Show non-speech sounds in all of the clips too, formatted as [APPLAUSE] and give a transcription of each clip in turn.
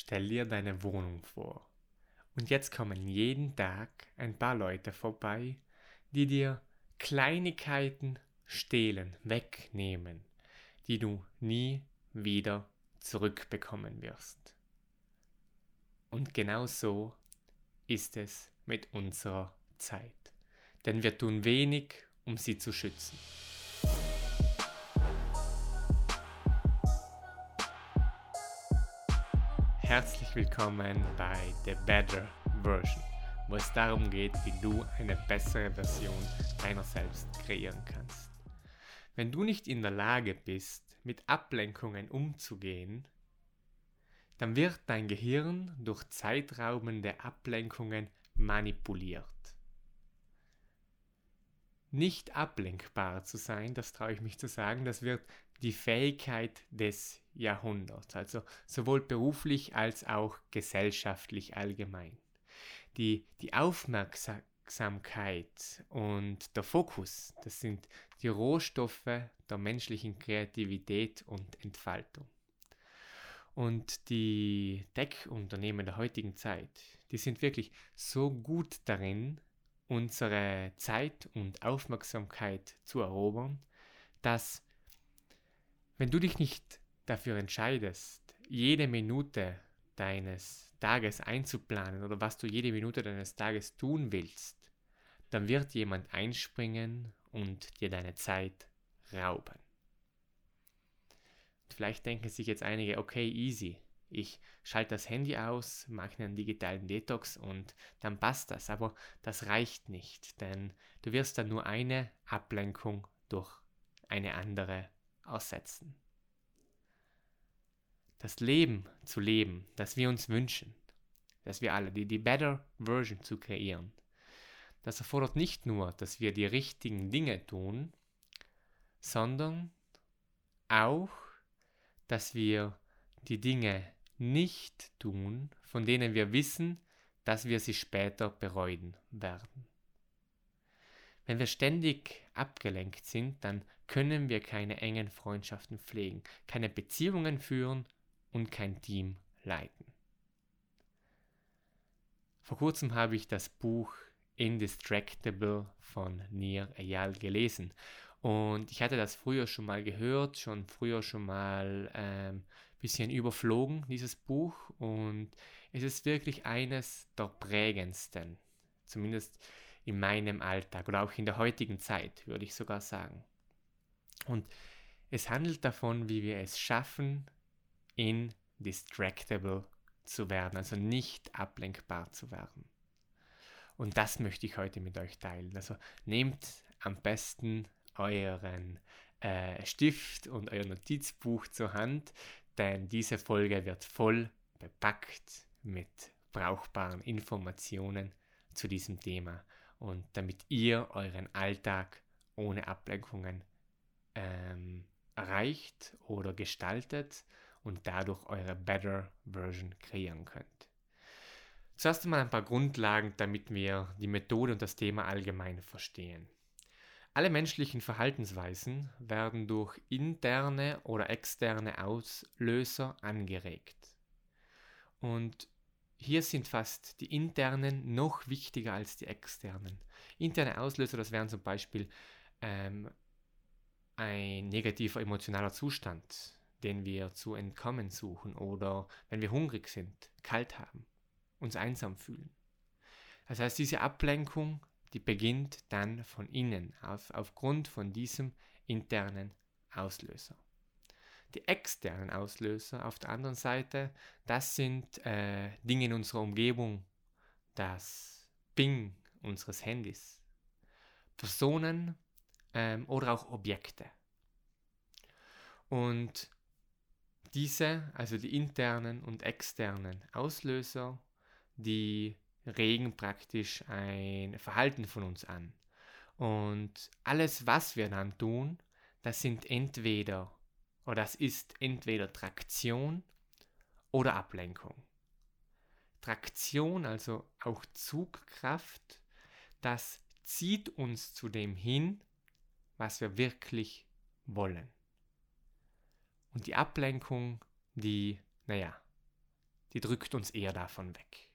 Stell dir deine Wohnung vor. Und jetzt kommen jeden Tag ein paar Leute vorbei, die dir Kleinigkeiten stehlen, wegnehmen, die du nie wieder zurückbekommen wirst. Und genau so ist es mit unserer Zeit. Denn wir tun wenig, um sie zu schützen. Herzlich willkommen bei The Better Version, wo es darum geht, wie du eine bessere Version deiner selbst kreieren kannst. Wenn du nicht in der Lage bist, mit Ablenkungen umzugehen, dann wird dein Gehirn durch zeitraubende Ablenkungen manipuliert. Nicht ablenkbar zu sein, das traue ich mich zu sagen, das wird die Fähigkeit des Jahrhunderts, also sowohl beruflich als auch gesellschaftlich allgemein. Die, die Aufmerksamkeit und der Fokus, das sind die Rohstoffe der menschlichen Kreativität und Entfaltung. Und die Tech-Unternehmen der heutigen Zeit, die sind wirklich so gut darin, unsere Zeit und Aufmerksamkeit zu erobern, dass wenn du dich nicht dafür entscheidest, jede Minute deines Tages einzuplanen oder was du jede Minute deines Tages tun willst, dann wird jemand einspringen und dir deine Zeit rauben. Vielleicht denken sich jetzt einige, okay, easy. Ich schalte das Handy aus, mache einen digitalen Detox und dann passt das. Aber das reicht nicht, denn du wirst dann nur eine Ablenkung durch eine andere aussetzen. Das Leben zu leben, das wir uns wünschen, dass wir alle, die, die Better Version zu kreieren, das erfordert nicht nur, dass wir die richtigen Dinge tun, sondern auch, dass wir die Dinge nicht tun, von denen wir wissen, dass wir sie später bereuen werden. Wenn wir ständig abgelenkt sind, dann können wir keine engen Freundschaften pflegen, keine Beziehungen führen und kein Team leiten. Vor kurzem habe ich das Buch Indistractable von Nir Eyal gelesen und ich hatte das früher schon mal gehört, schon früher schon mal ein ähm, bisschen überflogen, dieses Buch und es ist wirklich eines der prägendsten, zumindest in meinem Alltag oder auch in der heutigen Zeit, würde ich sogar sagen. Und es handelt davon, wie wir es schaffen, indistractable zu werden, also nicht ablenkbar zu werden. Und das möchte ich heute mit euch teilen. Also nehmt am besten euren äh, Stift und euer Notizbuch zur Hand, denn diese Folge wird voll bepackt mit brauchbaren Informationen zu diesem Thema und damit ihr euren Alltag ohne Ablenkungen ähm, erreicht oder gestaltet und dadurch eure Better Version kreieren könnt. Zuerst einmal ein paar Grundlagen, damit wir die Methode und das Thema allgemein verstehen. Alle menschlichen Verhaltensweisen werden durch interne oder externe Auslöser angeregt. Und hier sind fast die internen noch wichtiger als die externen. Interne Auslöser, das wären zum Beispiel ähm, ein negativer emotionaler Zustand, den wir zu entkommen suchen oder wenn wir hungrig sind, kalt haben, uns einsam fühlen. Das heißt, diese Ablenkung, die beginnt dann von innen, auf, aufgrund von diesem internen Auslöser. Die externen Auslöser auf der anderen Seite, das sind äh, Dinge in unserer Umgebung, das Ping unseres Handys, Personen ähm, oder auch Objekte. Und diese, also die internen und externen Auslöser, die regen praktisch ein Verhalten von uns an. Und alles, was wir dann tun, das sind entweder oder das ist entweder Traktion oder Ablenkung. Traktion, also auch Zugkraft, das zieht uns zu dem hin, was wir wirklich wollen. Und die Ablenkung, die, naja, die drückt uns eher davon weg.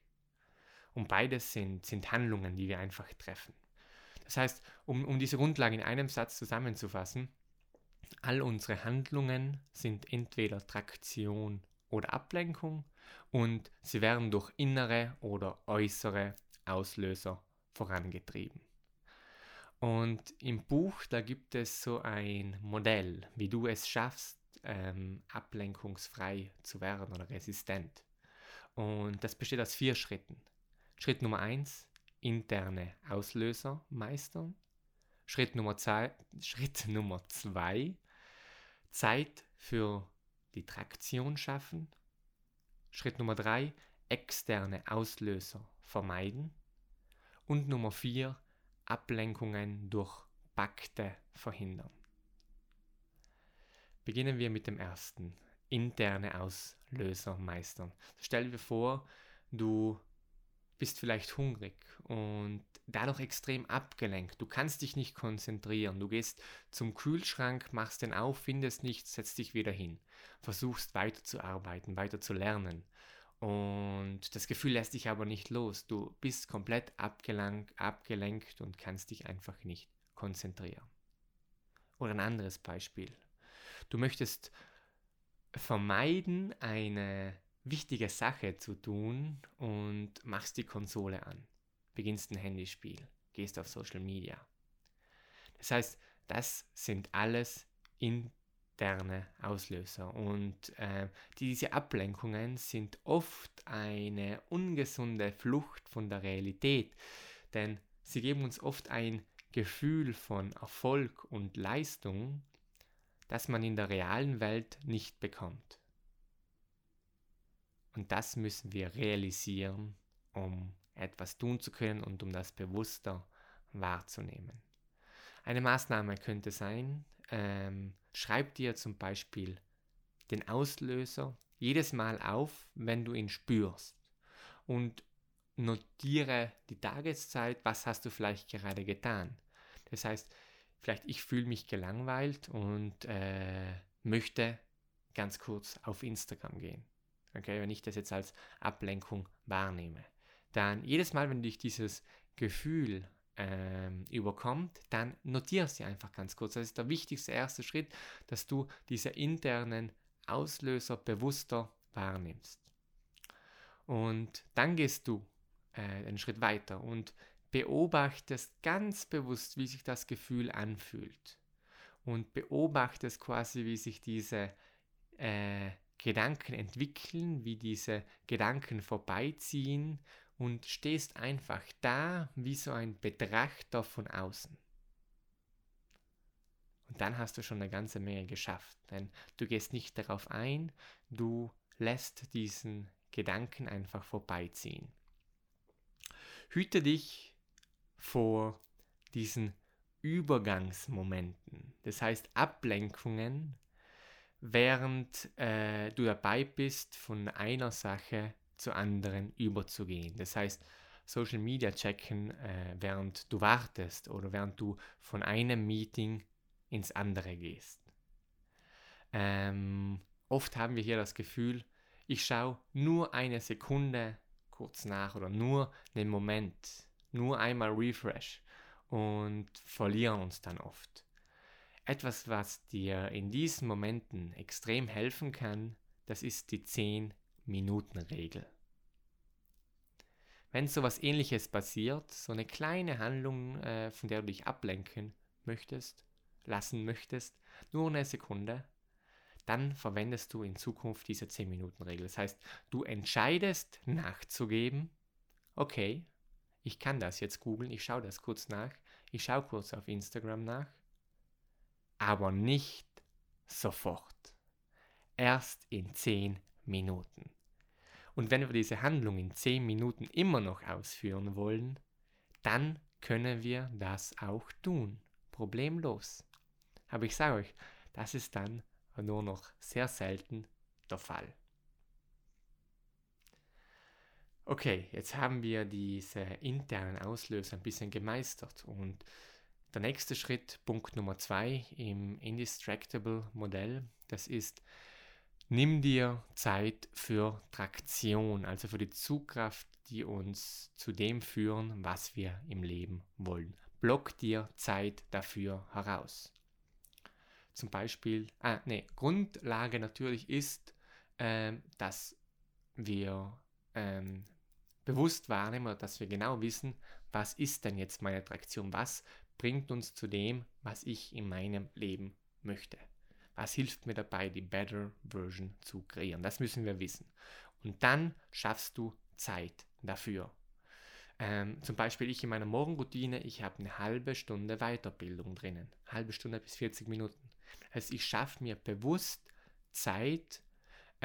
Und beides sind, sind Handlungen, die wir einfach treffen. Das heißt, um, um diese Grundlage in einem Satz zusammenzufassen, all unsere Handlungen sind entweder Traktion oder Ablenkung und sie werden durch innere oder äußere Auslöser vorangetrieben. Und im Buch, da gibt es so ein Modell, wie du es schaffst, ähm, ablenkungsfrei zu werden oder resistent. Und das besteht aus vier Schritten. Schritt Nummer eins, interne Auslöser meistern. Schritt Nummer zwei, [LAUGHS] Schritt Nummer zwei Zeit für die Traktion schaffen. Schritt Nummer drei, externe Auslöser vermeiden. Und Nummer vier, Ablenkungen durch Bakte verhindern. Beginnen wir mit dem ersten, interne Auslöser meistern. Stell dir vor, du bist vielleicht hungrig und dadurch extrem abgelenkt. Du kannst dich nicht konzentrieren. Du gehst zum Kühlschrank, machst den auf, findest nichts, setzt dich wieder hin. Versuchst weiterzuarbeiten, weiter zu lernen. Und das Gefühl lässt dich aber nicht los. Du bist komplett abgelenkt, abgelenkt und kannst dich einfach nicht konzentrieren. Oder ein anderes Beispiel. Du möchtest vermeiden, eine wichtige Sache zu tun und machst die Konsole an, beginnst ein Handyspiel, gehst auf Social Media. Das heißt, das sind alles interne Auslöser und äh, diese Ablenkungen sind oft eine ungesunde Flucht von der Realität, denn sie geben uns oft ein Gefühl von Erfolg und Leistung, das man in der realen Welt nicht bekommt. Und das müssen wir realisieren, um etwas tun zu können und um das bewusster wahrzunehmen. Eine Maßnahme könnte sein, ähm, schreib dir zum Beispiel den Auslöser jedes Mal auf, wenn du ihn spürst und notiere die Tageszeit, was hast du vielleicht gerade getan. Das heißt, vielleicht ich fühle mich gelangweilt und äh, möchte ganz kurz auf Instagram gehen okay, wenn ich das jetzt als Ablenkung wahrnehme. Dann jedes Mal, wenn dich dieses Gefühl ähm, überkommt, dann notiere sie einfach ganz kurz. Das ist der wichtigste erste Schritt, dass du diese internen Auslöser bewusster wahrnimmst. Und dann gehst du äh, einen Schritt weiter und beobachtest ganz bewusst, wie sich das Gefühl anfühlt. Und beobachtest quasi, wie sich diese äh, Gedanken entwickeln, wie diese Gedanken vorbeiziehen und stehst einfach da wie so ein Betrachter von außen. Und dann hast du schon eine ganze Menge geschafft, denn du gehst nicht darauf ein, du lässt diesen Gedanken einfach vorbeiziehen. Hüte dich vor diesen Übergangsmomenten, das heißt Ablenkungen, während äh, du dabei bist, von einer Sache zur anderen überzugehen. Das heißt, Social Media checken, äh, während du wartest oder während du von einem Meeting ins andere gehst. Ähm, oft haben wir hier das Gefühl, ich schaue nur eine Sekunde kurz nach oder nur einen Moment, nur einmal Refresh und verlieren uns dann oft. Etwas, was dir in diesen Momenten extrem helfen kann, das ist die 10-Minuten-Regel. Wenn sowas ähnliches passiert, so eine kleine Handlung, äh, von der du dich ablenken möchtest, lassen möchtest, nur eine Sekunde, dann verwendest du in Zukunft diese 10-Minuten-Regel. Das heißt, du entscheidest nachzugeben, okay, ich kann das jetzt googeln, ich schaue das kurz nach, ich schaue kurz auf Instagram nach aber nicht sofort. Erst in 10 Minuten. Und wenn wir diese Handlung in 10 Minuten immer noch ausführen wollen, dann können wir das auch tun. Problemlos. Aber ich sage euch, das ist dann nur noch sehr selten der Fall. Okay, jetzt haben wir diese internen Auslöser ein bisschen gemeistert und der nächste Schritt, Punkt Nummer zwei im Indistractable Modell, das ist, Nimm dir Zeit für Traktion, also für die Zugkraft, die uns zu dem führen, was wir im Leben wollen. Block dir Zeit dafür heraus. Zum Beispiel, ah, nee, Grundlage natürlich ist, ähm, dass wir ähm, bewusst wahrnehmen, dass wir genau wissen, was ist denn jetzt meine Attraktion, was bringt uns zu dem, was ich in meinem Leben möchte. Was hilft mir dabei, die Better Version zu kreieren? Das müssen wir wissen. Und dann schaffst du Zeit dafür. Ähm, zum Beispiel ich in meiner Morgenroutine, ich habe eine halbe Stunde Weiterbildung drinnen. Halbe Stunde bis 40 Minuten. Heißt, ich schaffe mir bewusst Zeit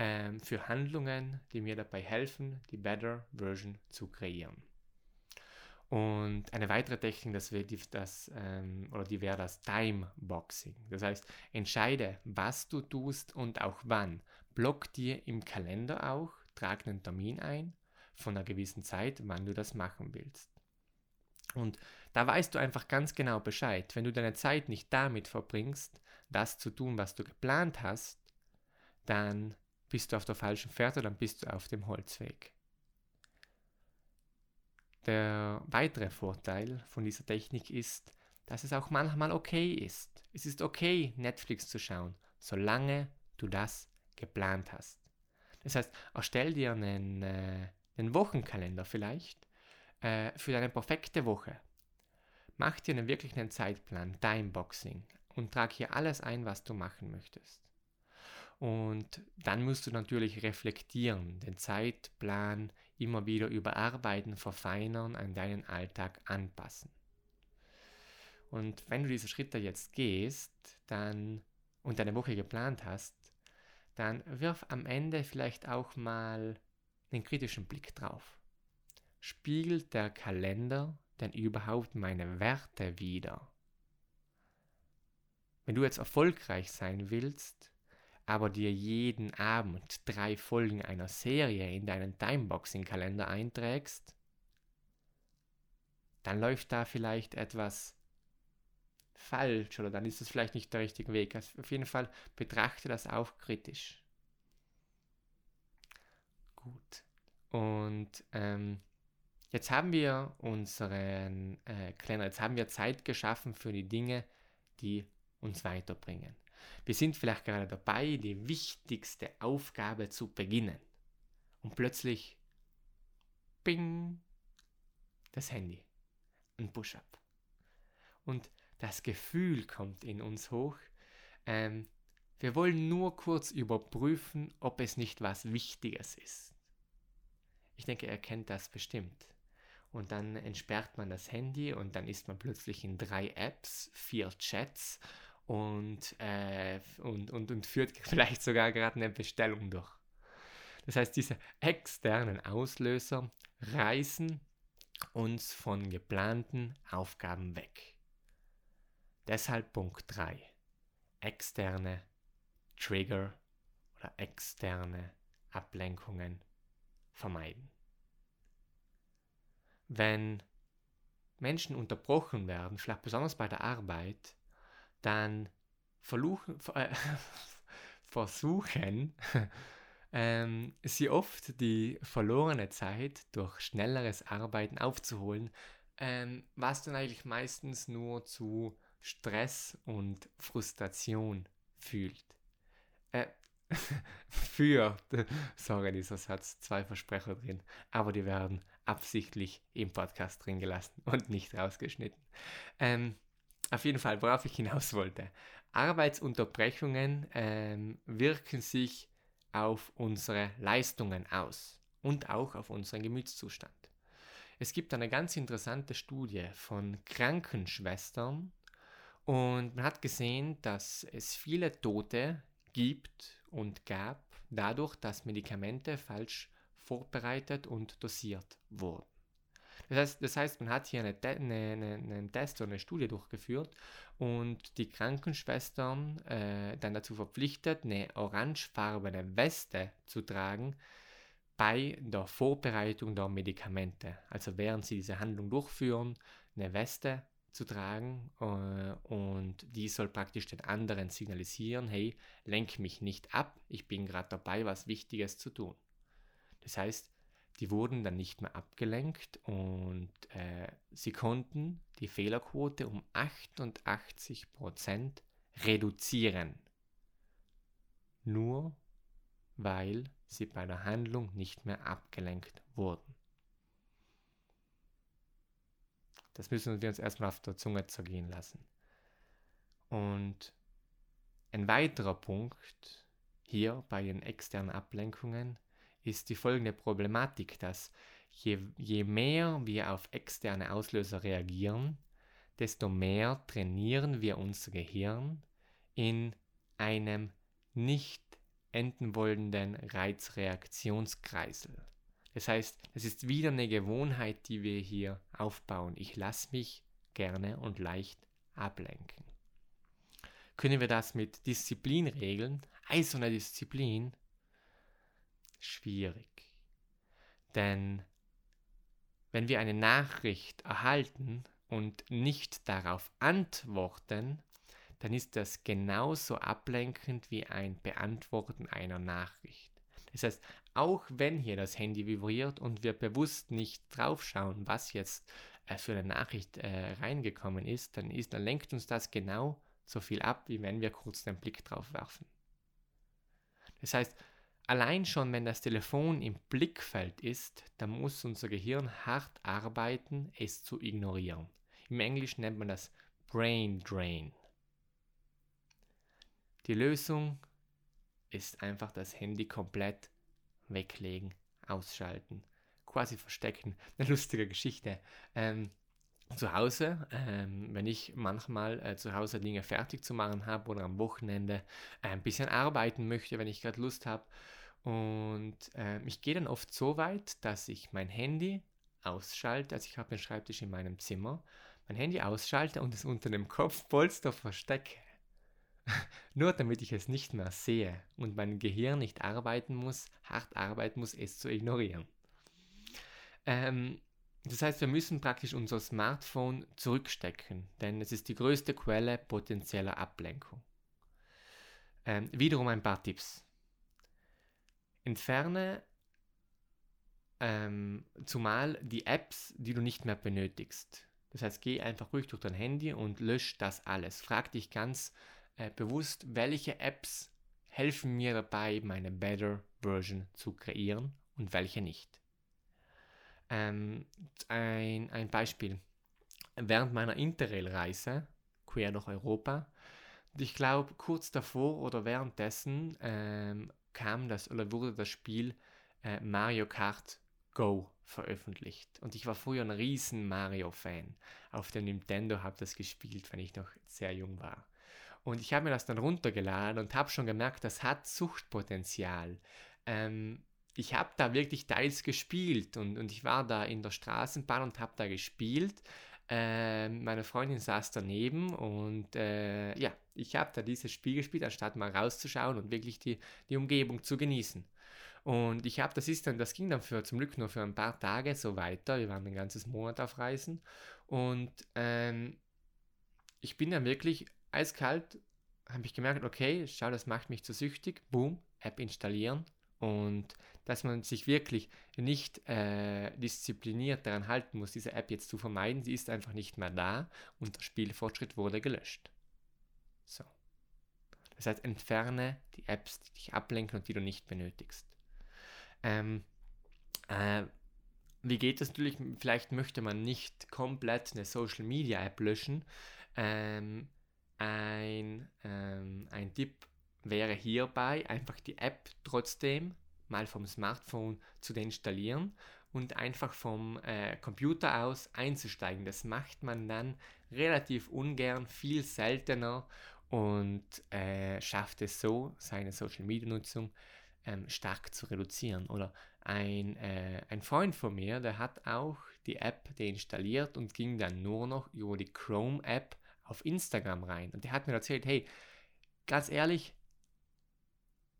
ähm, für Handlungen, die mir dabei helfen, die Better Version zu kreieren. Und eine weitere Technik, das wäre das, ähm, oder die wäre das Time Boxing. Das heißt, entscheide, was du tust und auch wann. Block dir im Kalender auch, trag einen Termin ein von einer gewissen Zeit, wann du das machen willst. Und da weißt du einfach ganz genau Bescheid. Wenn du deine Zeit nicht damit verbringst, das zu tun, was du geplant hast, dann bist du auf der falschen Fährte, dann bist du auf dem Holzweg. Der weitere Vorteil von dieser Technik ist, dass es auch manchmal okay ist. Es ist okay, Netflix zu schauen, solange du das geplant hast. Das heißt, erstell dir einen, äh, einen Wochenkalender vielleicht äh, für deine perfekte Woche. Mach dir einen wirklichen Zeitplan, Timeboxing und trag hier alles ein, was du machen möchtest. Und dann musst du natürlich reflektieren, den Zeitplan immer wieder überarbeiten, verfeinern, an deinen Alltag anpassen. Und wenn du diese Schritte jetzt gehst, dann und deine Woche geplant hast, dann wirf am Ende vielleicht auch mal einen kritischen Blick drauf. Spiegelt der Kalender denn überhaupt meine Werte wider? Wenn du jetzt erfolgreich sein willst, aber dir jeden Abend drei Folgen einer Serie in deinen Timeboxing-Kalender einträgst, dann läuft da vielleicht etwas falsch oder dann ist es vielleicht nicht der richtige Weg. Also auf jeden Fall betrachte das auch kritisch. Gut. Und ähm, jetzt haben wir unseren äh, Kalender, jetzt haben wir Zeit geschaffen für die Dinge, die uns weiterbringen. Wir sind vielleicht gerade dabei, die wichtigste Aufgabe zu beginnen. Und plötzlich, bing, das Handy. Ein Push-up. Und das Gefühl kommt in uns hoch. Ähm, wir wollen nur kurz überprüfen, ob es nicht was Wichtiges ist. Ich denke, er kennt das bestimmt. Und dann entsperrt man das Handy und dann ist man plötzlich in drei Apps, vier Chats und, äh, und, und, und führt [LAUGHS] vielleicht sogar gerade eine Bestellung durch. Das heißt, diese externen Auslöser reißen uns von geplanten Aufgaben weg. Deshalb Punkt 3. Externe Trigger oder externe Ablenkungen vermeiden. Wenn Menschen unterbrochen werden, vielleicht besonders bei der Arbeit, dann verluchen, [LAUGHS] äh, [LAUGHS] versuchen [LAUGHS] ähm, sie oft die verlorene Zeit durch schnelleres Arbeiten aufzuholen, ähm, was dann eigentlich meistens nur zu Stress und Frustration fühlt. Äh, führt, sorry, dieser Satz, zwei Versprecher drin, aber die werden absichtlich im Podcast drin gelassen und nicht rausgeschnitten. Ähm, auf jeden Fall, worauf ich hinaus wollte. Arbeitsunterbrechungen ähm, wirken sich auf unsere Leistungen aus und auch auf unseren Gemütszustand. Es gibt eine ganz interessante Studie von Krankenschwestern und man hat gesehen, dass es viele Tote gibt und gab dadurch, dass Medikamente falsch vorbereitet und dosiert wurden. Das heißt, das heißt man hat hier eine, eine, eine, einen Test oder eine Studie durchgeführt und die Krankenschwestern äh, dann dazu verpflichtet, eine orangefarbene Weste zu tragen bei der Vorbereitung der Medikamente. Also während sie diese Handlung durchführen, eine Weste zu tragen äh, und die soll praktisch den anderen signalisieren, hey, lenk mich nicht ab, ich bin gerade dabei, was Wichtiges zu tun. Das heißt, die wurden dann nicht mehr abgelenkt und äh, sie konnten die Fehlerquote um 88% reduzieren. Nur weil sie bei der Handlung nicht mehr abgelenkt wurden. Das müssen wir uns erstmal auf der Zunge zergehen lassen. Und ein weiterer Punkt hier bei den externen Ablenkungen ist die folgende Problematik, dass je, je mehr wir auf externe Auslöser reagieren, desto mehr trainieren wir unser Gehirn in einem nicht enden wollenden Reizreaktionskreisel. Das heißt, es ist wieder eine Gewohnheit, die wir hier aufbauen. Ich lasse mich gerne und leicht ablenken. Können wir das mit Disziplin regeln? Eiserne Disziplin? Schwierig. Denn wenn wir eine Nachricht erhalten und nicht darauf antworten, dann ist das genauso ablenkend wie ein Beantworten einer Nachricht. Das heißt, auch wenn hier das Handy vibriert und wir bewusst nicht draufschauen, was jetzt äh, für eine Nachricht äh, reingekommen ist, dann, ist, dann lenkt uns das genau so viel ab, wie wenn wir kurz den Blick drauf werfen. Das heißt, allein schon wenn das Telefon im Blickfeld ist, dann muss unser Gehirn hart arbeiten, es zu ignorieren. Im Englischen nennt man das Brain Drain. Die Lösung ist einfach das Handy komplett weglegen, ausschalten, quasi verstecken. [LAUGHS] Eine lustige Geschichte. Ähm, zu Hause, ähm, wenn ich manchmal äh, zu Hause Dinge fertig zu machen habe oder am Wochenende ein bisschen arbeiten möchte, wenn ich gerade Lust habe. Und äh, ich gehe dann oft so weit, dass ich mein Handy ausschalte. Also ich habe den Schreibtisch in meinem Zimmer, mein Handy ausschalte und es unter dem Kopfpolster verstecke. [LAUGHS] Nur damit ich es nicht mehr sehe und mein Gehirn nicht arbeiten muss, hart arbeiten muss, es zu ignorieren. Ähm, das heißt, wir müssen praktisch unser Smartphone zurückstecken, denn es ist die größte Quelle potenzieller Ablenkung. Ähm, wiederum ein paar Tipps. Entferne ähm, zumal die Apps, die du nicht mehr benötigst. Das heißt, geh einfach ruhig durch dein Handy und lösch das alles. Frag dich ganz äh, bewusst, welche Apps helfen mir dabei, meine Better Version zu kreieren und welche nicht. Ähm, ein, ein Beispiel. Während meiner Interrail-Reise quer durch Europa, ich glaube kurz davor oder währenddessen ähm, kam das oder wurde das Spiel äh, Mario Kart Go veröffentlicht. Und ich war früher ein riesen Mario-Fan. Auf dem Nintendo habe das gespielt, wenn ich noch sehr jung war. Und ich habe mir das dann runtergeladen und habe schon gemerkt, das hat Suchtpotenzial. Ähm, ich habe da wirklich teils gespielt und, und ich war da in der Straßenbahn und habe da gespielt. Äh, meine Freundin saß daneben und äh, ja, ich habe da dieses Spiel gespielt, anstatt mal rauszuschauen und wirklich die, die Umgebung zu genießen. Und ich habe, das ist dann, das ging dann für zum Glück nur für ein paar Tage so weiter. Wir waren ein ganzes Monat auf Reisen. Und ähm, ich bin dann wirklich eiskalt habe ich gemerkt, okay, schau, das macht mich zu süchtig. Boom, App installieren. Und dass man sich wirklich nicht äh, diszipliniert daran halten muss, diese App jetzt zu vermeiden. Sie ist einfach nicht mehr da und der Spielfortschritt wurde gelöscht. So. Das heißt, entferne die Apps, die dich ablenken und die du nicht benötigst. Ähm, äh, wie geht das natürlich? Vielleicht möchte man nicht komplett eine Social Media App löschen. Ähm, ein, ähm, ein Tipp wäre hierbei, einfach die App trotzdem mal vom Smartphone zu deinstallieren und einfach vom äh, Computer aus einzusteigen. Das macht man dann relativ ungern, viel seltener und äh, schafft es so, seine Social Media Nutzung ähm, stark zu reduzieren. Oder ein, äh, ein Freund von mir, der hat auch die App deinstalliert und ging dann nur noch über die Chrome App auf Instagram rein und der hat mir erzählt, hey, ganz ehrlich,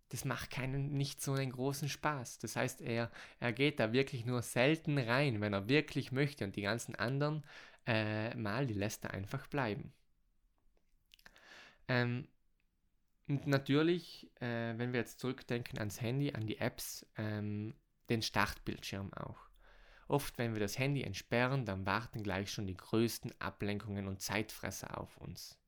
das macht keinen nicht so einen großen Spaß. Das heißt, er, er geht da wirklich nur selten rein, wenn er wirklich möchte. Und die ganzen anderen äh, mal, die lässt er einfach bleiben. Ähm, und natürlich, äh, wenn wir jetzt zurückdenken ans Handy, an die Apps, ähm, den Startbildschirm auch. Oft, wenn wir das Handy entsperren, dann warten gleich schon die größten Ablenkungen und Zeitfresser auf uns.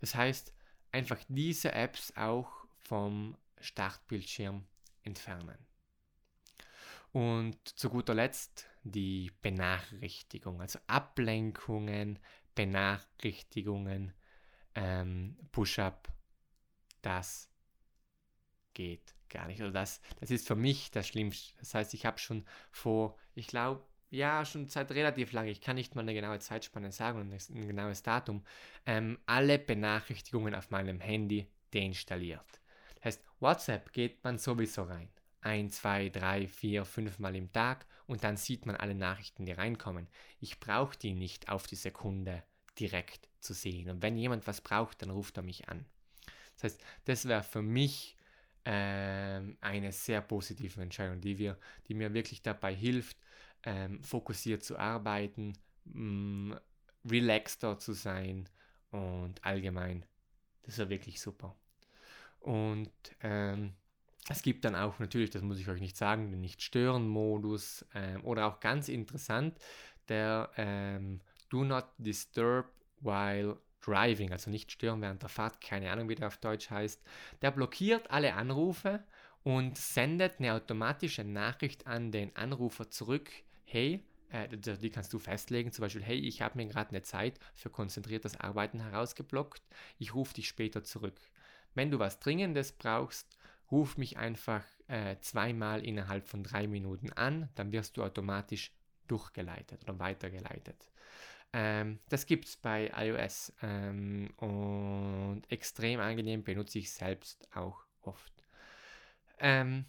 Das heißt, einfach diese Apps auch vom Startbildschirm entfernen. Und zu guter Letzt die Benachrichtigung, also Ablenkungen, Benachrichtigungen, ähm, Push-up, das geht gar nicht. Also das, das ist für mich das Schlimmste. Das heißt, ich habe schon vor, ich glaube, ja, schon seit relativ lange, ich kann nicht mal eine genaue Zeitspanne sagen und ein genaues Datum, ähm, alle Benachrichtigungen auf meinem Handy deinstalliert. Heißt, WhatsApp geht man sowieso rein. Ein, zwei, drei, vier, fünf Mal im Tag und dann sieht man alle Nachrichten, die reinkommen. Ich brauche die nicht auf die Sekunde direkt zu sehen. Und wenn jemand was braucht, dann ruft er mich an. Das heißt, das wäre für mich äh, eine sehr positive Entscheidung, die, wir, die mir wirklich dabei hilft, ähm, fokussiert zu arbeiten, mh, mm, relaxter zu sein und allgemein. Das ist wirklich super. Und ähm, es gibt dann auch natürlich, das muss ich euch nicht sagen, den Nicht-Stören-Modus ähm, oder auch ganz interessant, der ähm, Do Not Disturb while Driving, also nicht stören während der Fahrt, keine Ahnung, wie der auf Deutsch heißt. Der blockiert alle Anrufe und sendet eine automatische Nachricht an den Anrufer zurück. Hey, äh, die kannst du festlegen, zum Beispiel, hey, ich habe mir gerade eine Zeit für konzentriertes Arbeiten herausgeblockt, ich rufe dich später zurück. Wenn du was Dringendes brauchst, ruf mich einfach äh, zweimal innerhalb von drei Minuten an, dann wirst du automatisch durchgeleitet oder weitergeleitet. Ähm, das gibt es bei iOS ähm, und extrem angenehm benutze ich selbst auch oft. Ähm,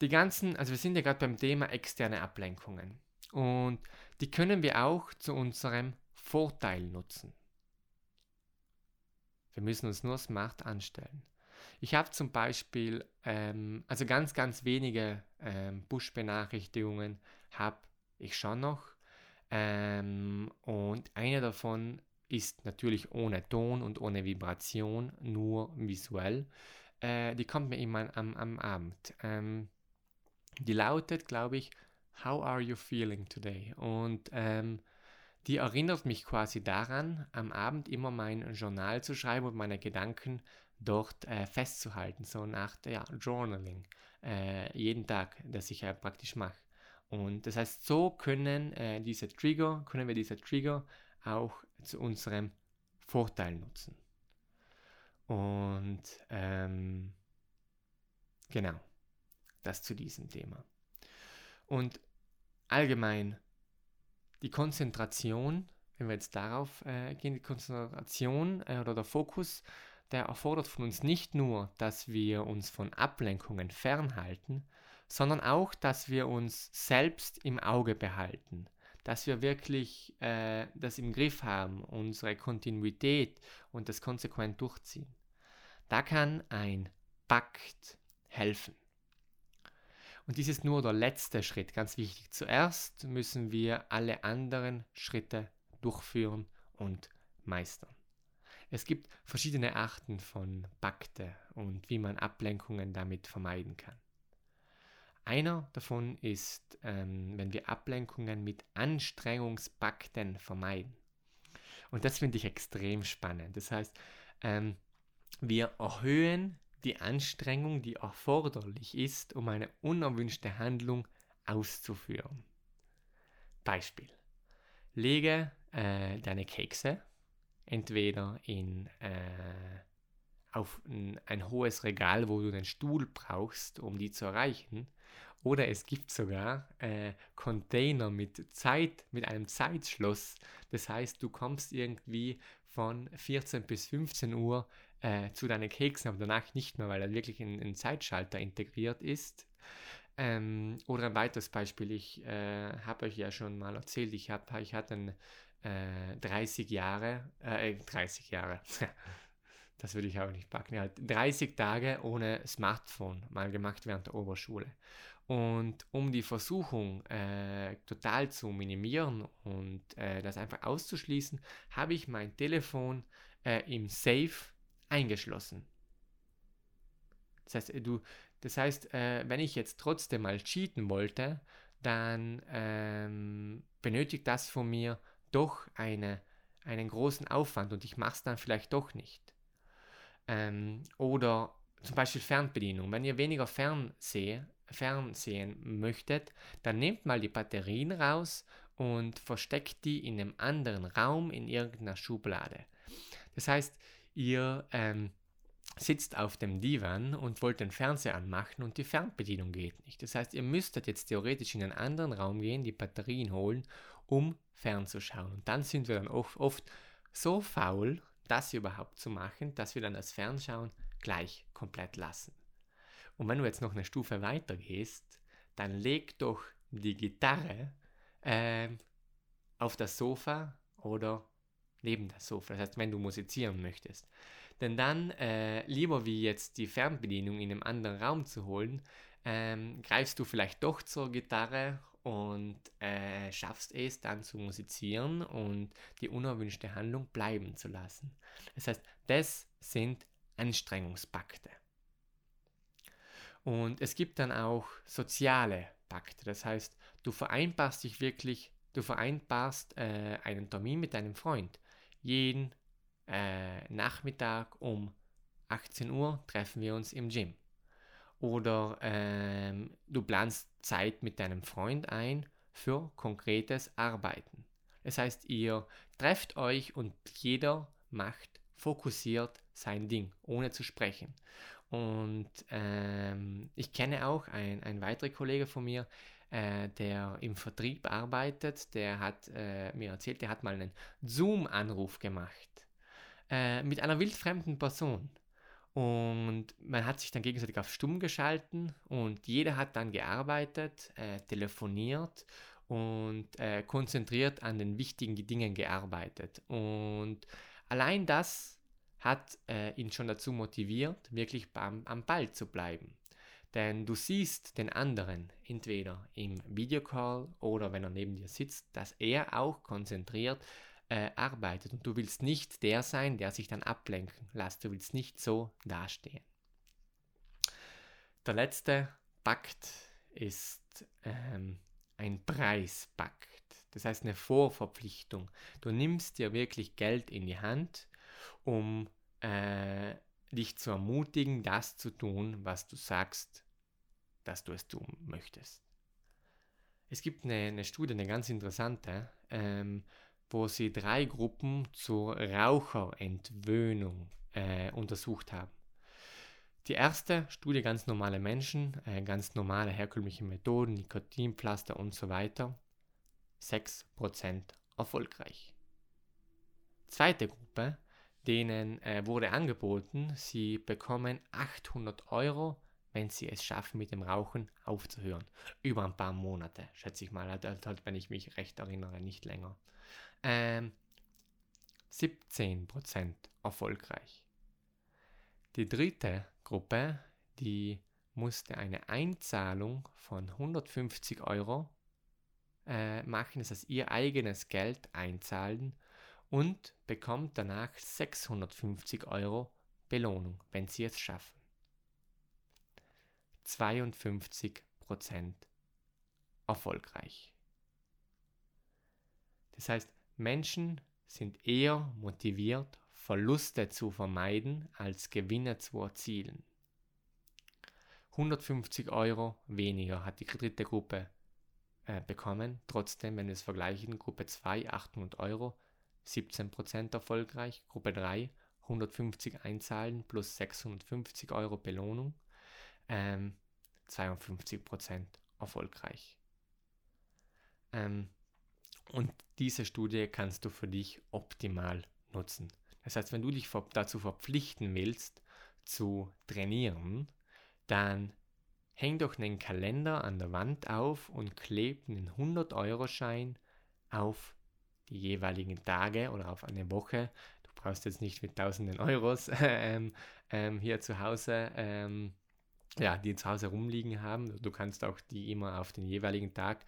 die ganzen, also wir sind ja gerade beim Thema externe Ablenkungen und die können wir auch zu unserem Vorteil nutzen. Wir müssen uns nur smart anstellen. Ich habe zum Beispiel, ähm, also ganz, ganz wenige ähm, Push-Benachrichtigungen habe ich schon noch. Ähm, und eine davon ist natürlich ohne Ton und ohne Vibration, nur visuell. Äh, die kommt mir immer am, am Abend. Ähm, die lautet, glaube ich, How are you feeling today? Und ähm, die erinnert mich quasi daran, am Abend immer mein Journal zu schreiben und meine Gedanken dort äh, festzuhalten, so nach ja, Journaling, äh, jeden Tag, das ich äh, praktisch mache. Und das heißt, so können äh, diese Trigger, können wir diese Trigger auch zu unserem Vorteil nutzen. Und ähm, genau, das zu diesem Thema. Und allgemein die Konzentration, wenn wir jetzt darauf äh, gehen, die Konzentration äh, oder der Fokus der erfordert von uns nicht nur, dass wir uns von Ablenkungen fernhalten, sondern auch, dass wir uns selbst im Auge behalten, dass wir wirklich äh, das im Griff haben, unsere Kontinuität und das konsequent durchziehen. Da kann ein Pakt helfen. Und dies ist nur der letzte Schritt, ganz wichtig. Zuerst müssen wir alle anderen Schritte durchführen und meistern. Es gibt verschiedene Arten von Pakte und wie man Ablenkungen damit vermeiden kann. Einer davon ist, ähm, wenn wir Ablenkungen mit Anstrengungspakten vermeiden. Und das finde ich extrem spannend. Das heißt, ähm, wir erhöhen die Anstrengung, die erforderlich ist, um eine unerwünschte Handlung auszuführen. Beispiel. Lege äh, deine Kekse entweder in, äh, auf ein, ein hohes Regal, wo du den Stuhl brauchst, um die zu erreichen. Oder es gibt sogar äh, Container mit Zeit, mit einem Zeitschloss. Das heißt, du kommst irgendwie von 14 bis 15 Uhr äh, zu deinen Keksen, aber danach nicht mehr, weil da wirklich ein, ein Zeitschalter integriert ist. Ähm, oder ein weiteres Beispiel, ich äh, habe euch ja schon mal erzählt, ich, hab, ich hatte ein, äh, 30 Jahre, äh, 30 Jahre, [LAUGHS] das würde ich auch nicht packen, halt 30 Tage ohne Smartphone mal gemacht während der Oberschule. Und um die Versuchung äh, total zu minimieren und äh, das einfach auszuschließen, habe ich mein Telefon äh, im Safe eingeschlossen. Das heißt, du, das heißt äh, wenn ich jetzt trotzdem mal cheaten wollte, dann ähm, benötigt das von mir doch eine, einen großen Aufwand und ich mache es dann vielleicht doch nicht. Ähm, oder zum Beispiel Fernbedienung. Wenn ihr weniger Fernseh, Fernsehen möchtet, dann nehmt mal die Batterien raus und versteckt die in einem anderen Raum in irgendeiner Schublade. Das heißt, ihr ähm, sitzt auf dem Divan und wollt den Fernseher anmachen und die Fernbedienung geht nicht. Das heißt, ihr müsstet jetzt theoretisch in einen anderen Raum gehen, die Batterien holen, um fernzuschauen. Und dann sind wir dann oft, oft so faul, das überhaupt zu machen, dass wir dann das Fernschauen gleich komplett lassen. Und wenn du jetzt noch eine Stufe weiter gehst, dann leg doch die Gitarre äh, auf das Sofa oder neben das Sofa. Das heißt, wenn du musizieren möchtest. Denn dann, äh, lieber wie jetzt die Fernbedienung in einem anderen Raum zu holen, ähm, greifst du vielleicht doch zur Gitarre und äh, schaffst es dann zu musizieren und die unerwünschte Handlung bleiben zu lassen. Das heißt, das sind Anstrengungspakte. Und es gibt dann auch soziale Pakte. Das heißt, du vereinbarst dich wirklich, du vereinbarst äh, einen Termin mit deinem Freund. Jeden äh, Nachmittag um 18 Uhr treffen wir uns im Gym. Oder ähm, du planst Zeit mit deinem Freund ein für konkretes Arbeiten. Das heißt, ihr trefft euch und jeder macht fokussiert sein Ding, ohne zu sprechen. Und ähm, ich kenne auch ein, ein weiterer Kollege von mir, äh, der im Vertrieb arbeitet, der hat äh, mir erzählt, der hat mal einen Zoom-Anruf gemacht äh, mit einer wildfremden Person. Und man hat sich dann gegenseitig auf Stumm geschalten und jeder hat dann gearbeitet, äh, telefoniert und äh, konzentriert an den wichtigen Dingen gearbeitet. Und allein das hat äh, ihn schon dazu motiviert, wirklich am, am Ball zu bleiben. Denn du siehst den anderen entweder im Videocall oder wenn er neben dir sitzt, dass er auch konzentriert äh, arbeitet. Und du willst nicht der sein, der sich dann ablenken lässt. Du willst nicht so dastehen. Der letzte Pakt ist ähm, ein Preispakt. Das heißt eine Vorverpflichtung. Du nimmst dir wirklich Geld in die Hand, um äh, dich zu ermutigen, das zu tun, was du sagst, dass du es tun möchtest. Es gibt eine, eine Studie, eine ganz interessante, ähm, wo sie drei Gruppen zur Raucherentwöhnung äh, untersucht haben. Die erste Studie ganz normale Menschen, äh, ganz normale herkömmliche Methoden, Nikotinpflaster und so weiter. 6% erfolgreich. Zweite Gruppe, denen äh, wurde angeboten, sie bekommen 800 Euro, wenn sie es schaffen, mit dem Rauchen aufzuhören. Über ein paar Monate, schätze ich mal, halt, halt, wenn ich mich recht erinnere, nicht länger ähm, 17% erfolgreich. Die dritte Gruppe, die musste eine Einzahlung von 150 Euro äh, machen, das heißt ihr eigenes Geld einzahlen und bekommt danach 650 Euro Belohnung, wenn sie es schaffen. 52% erfolgreich. Das heißt, Menschen sind eher motiviert, Verluste zu vermeiden, als Gewinne zu erzielen. 150 Euro weniger hat die dritte Gruppe äh, bekommen. Trotzdem, wenn wir es vergleichen, Gruppe 2 800 Euro, 17% erfolgreich. Gruppe 3 150 einzahlen plus 650 Euro Belohnung, ähm, 52% erfolgreich. Ähm, und diese Studie kannst du für dich optimal nutzen. Das heißt, wenn du dich dazu verpflichten willst, zu trainieren, dann häng doch einen Kalender an der Wand auf und kleb einen 100-Euro-Schein auf die jeweiligen Tage oder auf eine Woche. Du brauchst jetzt nicht mit tausenden Euros [LAUGHS] ähm, ähm, hier zu Hause ähm, ja, die zu Hause rumliegen haben. Du kannst auch die immer auf den jeweiligen Tag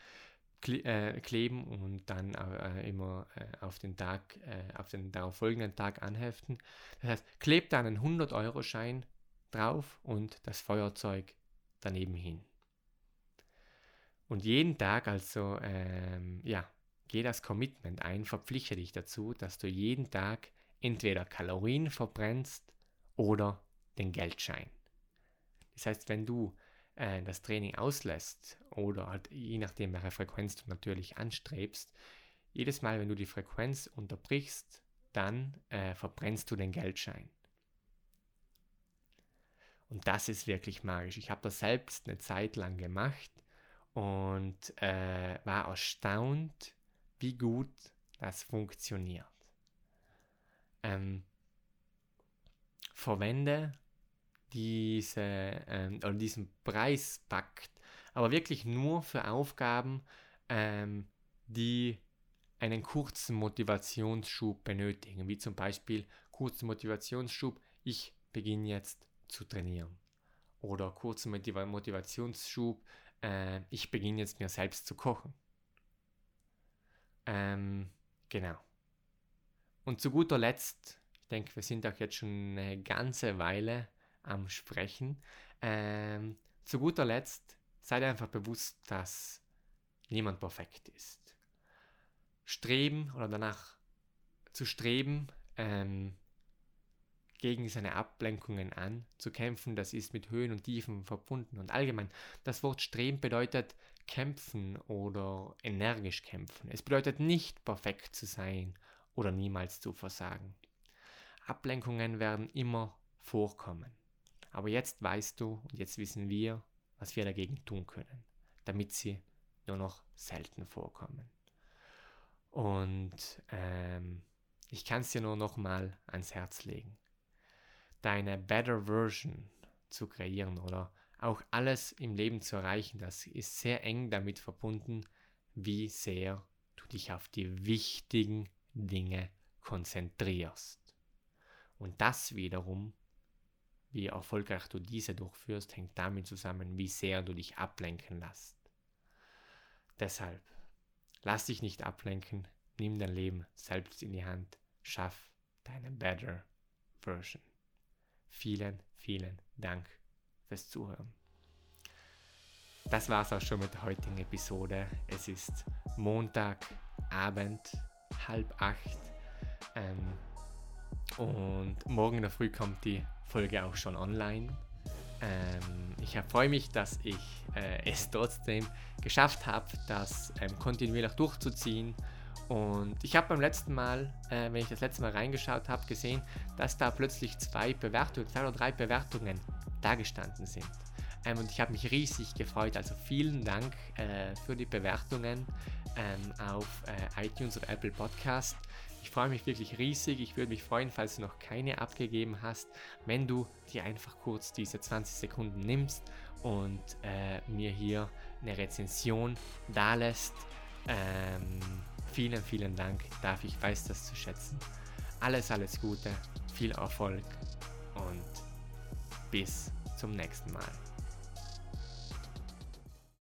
kle äh, kleben und dann äh, immer äh, auf den Tag, äh, auf den darauf folgenden Tag anheften. Das heißt, kleb da einen 100-Euro-Schein drauf und das Feuerzeug daneben hin. Und jeden Tag, also, ähm, ja, geh das Commitment ein, verpflichte dich dazu, dass du jeden Tag entweder Kalorien verbrennst oder den Geldschein. Das heißt, wenn du äh, das Training auslässt oder halt je nachdem, welche Frequenz du natürlich anstrebst, jedes Mal, wenn du die Frequenz unterbrichst, dann äh, verbrennst du den Geldschein. Und das ist wirklich magisch. Ich habe das selbst eine Zeit lang gemacht und äh, war erstaunt, wie gut das funktioniert. Ähm, verwende diese, ähm, oder diesen Preispakt, aber wirklich nur für Aufgaben, ähm, die einen kurzen Motivationsschub benötigen, wie zum Beispiel kurzen Motivationsschub, ich beginne jetzt zu trainieren. Oder kurzen Motivationsschub, äh, ich beginne jetzt mir selbst zu kochen. Ähm, genau. Und zu guter Letzt, ich denke, wir sind auch jetzt schon eine ganze Weile am Sprechen. Ähm, zu guter Letzt, seid einfach bewusst, dass niemand perfekt ist. Streben oder danach zu streben, ähm, gegen seine Ablenkungen an, zu kämpfen, das ist mit Höhen und Tiefen verbunden. Und allgemein, das Wort Streben bedeutet kämpfen oder energisch kämpfen. Es bedeutet nicht perfekt zu sein oder niemals zu versagen. Ablenkungen werden immer vorkommen. Aber jetzt weißt du und jetzt wissen wir, was wir dagegen tun können, damit sie nur noch selten vorkommen. Und ähm, ich kann es dir nur noch mal ans Herz legen. Deine Better Version zu kreieren oder auch alles im Leben zu erreichen, das ist sehr eng damit verbunden, wie sehr du dich auf die wichtigen Dinge konzentrierst. Und das wiederum wie erfolgreich du diese durchführst, hängt damit zusammen, wie sehr du dich ablenken lässt. Deshalb, lass dich nicht ablenken, nimm dein Leben selbst in die Hand, schaff deine Better Version. Vielen, vielen Dank fürs Zuhören. Das war es auch schon mit der heutigen Episode. Es ist Montagabend, halb acht. Ähm, und morgen in der Früh kommt die Folge auch schon online. Ähm, ich freue mich, dass ich äh, es trotzdem geschafft habe, das ähm, kontinuierlich durchzuziehen. Und ich habe beim letzten Mal, äh, wenn ich das letzte Mal reingeschaut habe, gesehen, dass da plötzlich zwei Bewertungen, zwei oder drei Bewertungen dagestanden sind. Ähm, und ich habe mich riesig gefreut. Also vielen Dank äh, für die Bewertungen ähm, auf äh, iTunes oder Apple Podcast. Ich freue mich wirklich riesig. Ich würde mich freuen, falls du noch keine abgegeben hast, wenn du dir einfach kurz diese 20 Sekunden nimmst und äh, mir hier eine Rezension dalässt. Ähm, vielen, vielen Dank dafür. Ich weiß das zu schätzen. Alles, alles Gute, viel Erfolg und bis zum nächsten Mal.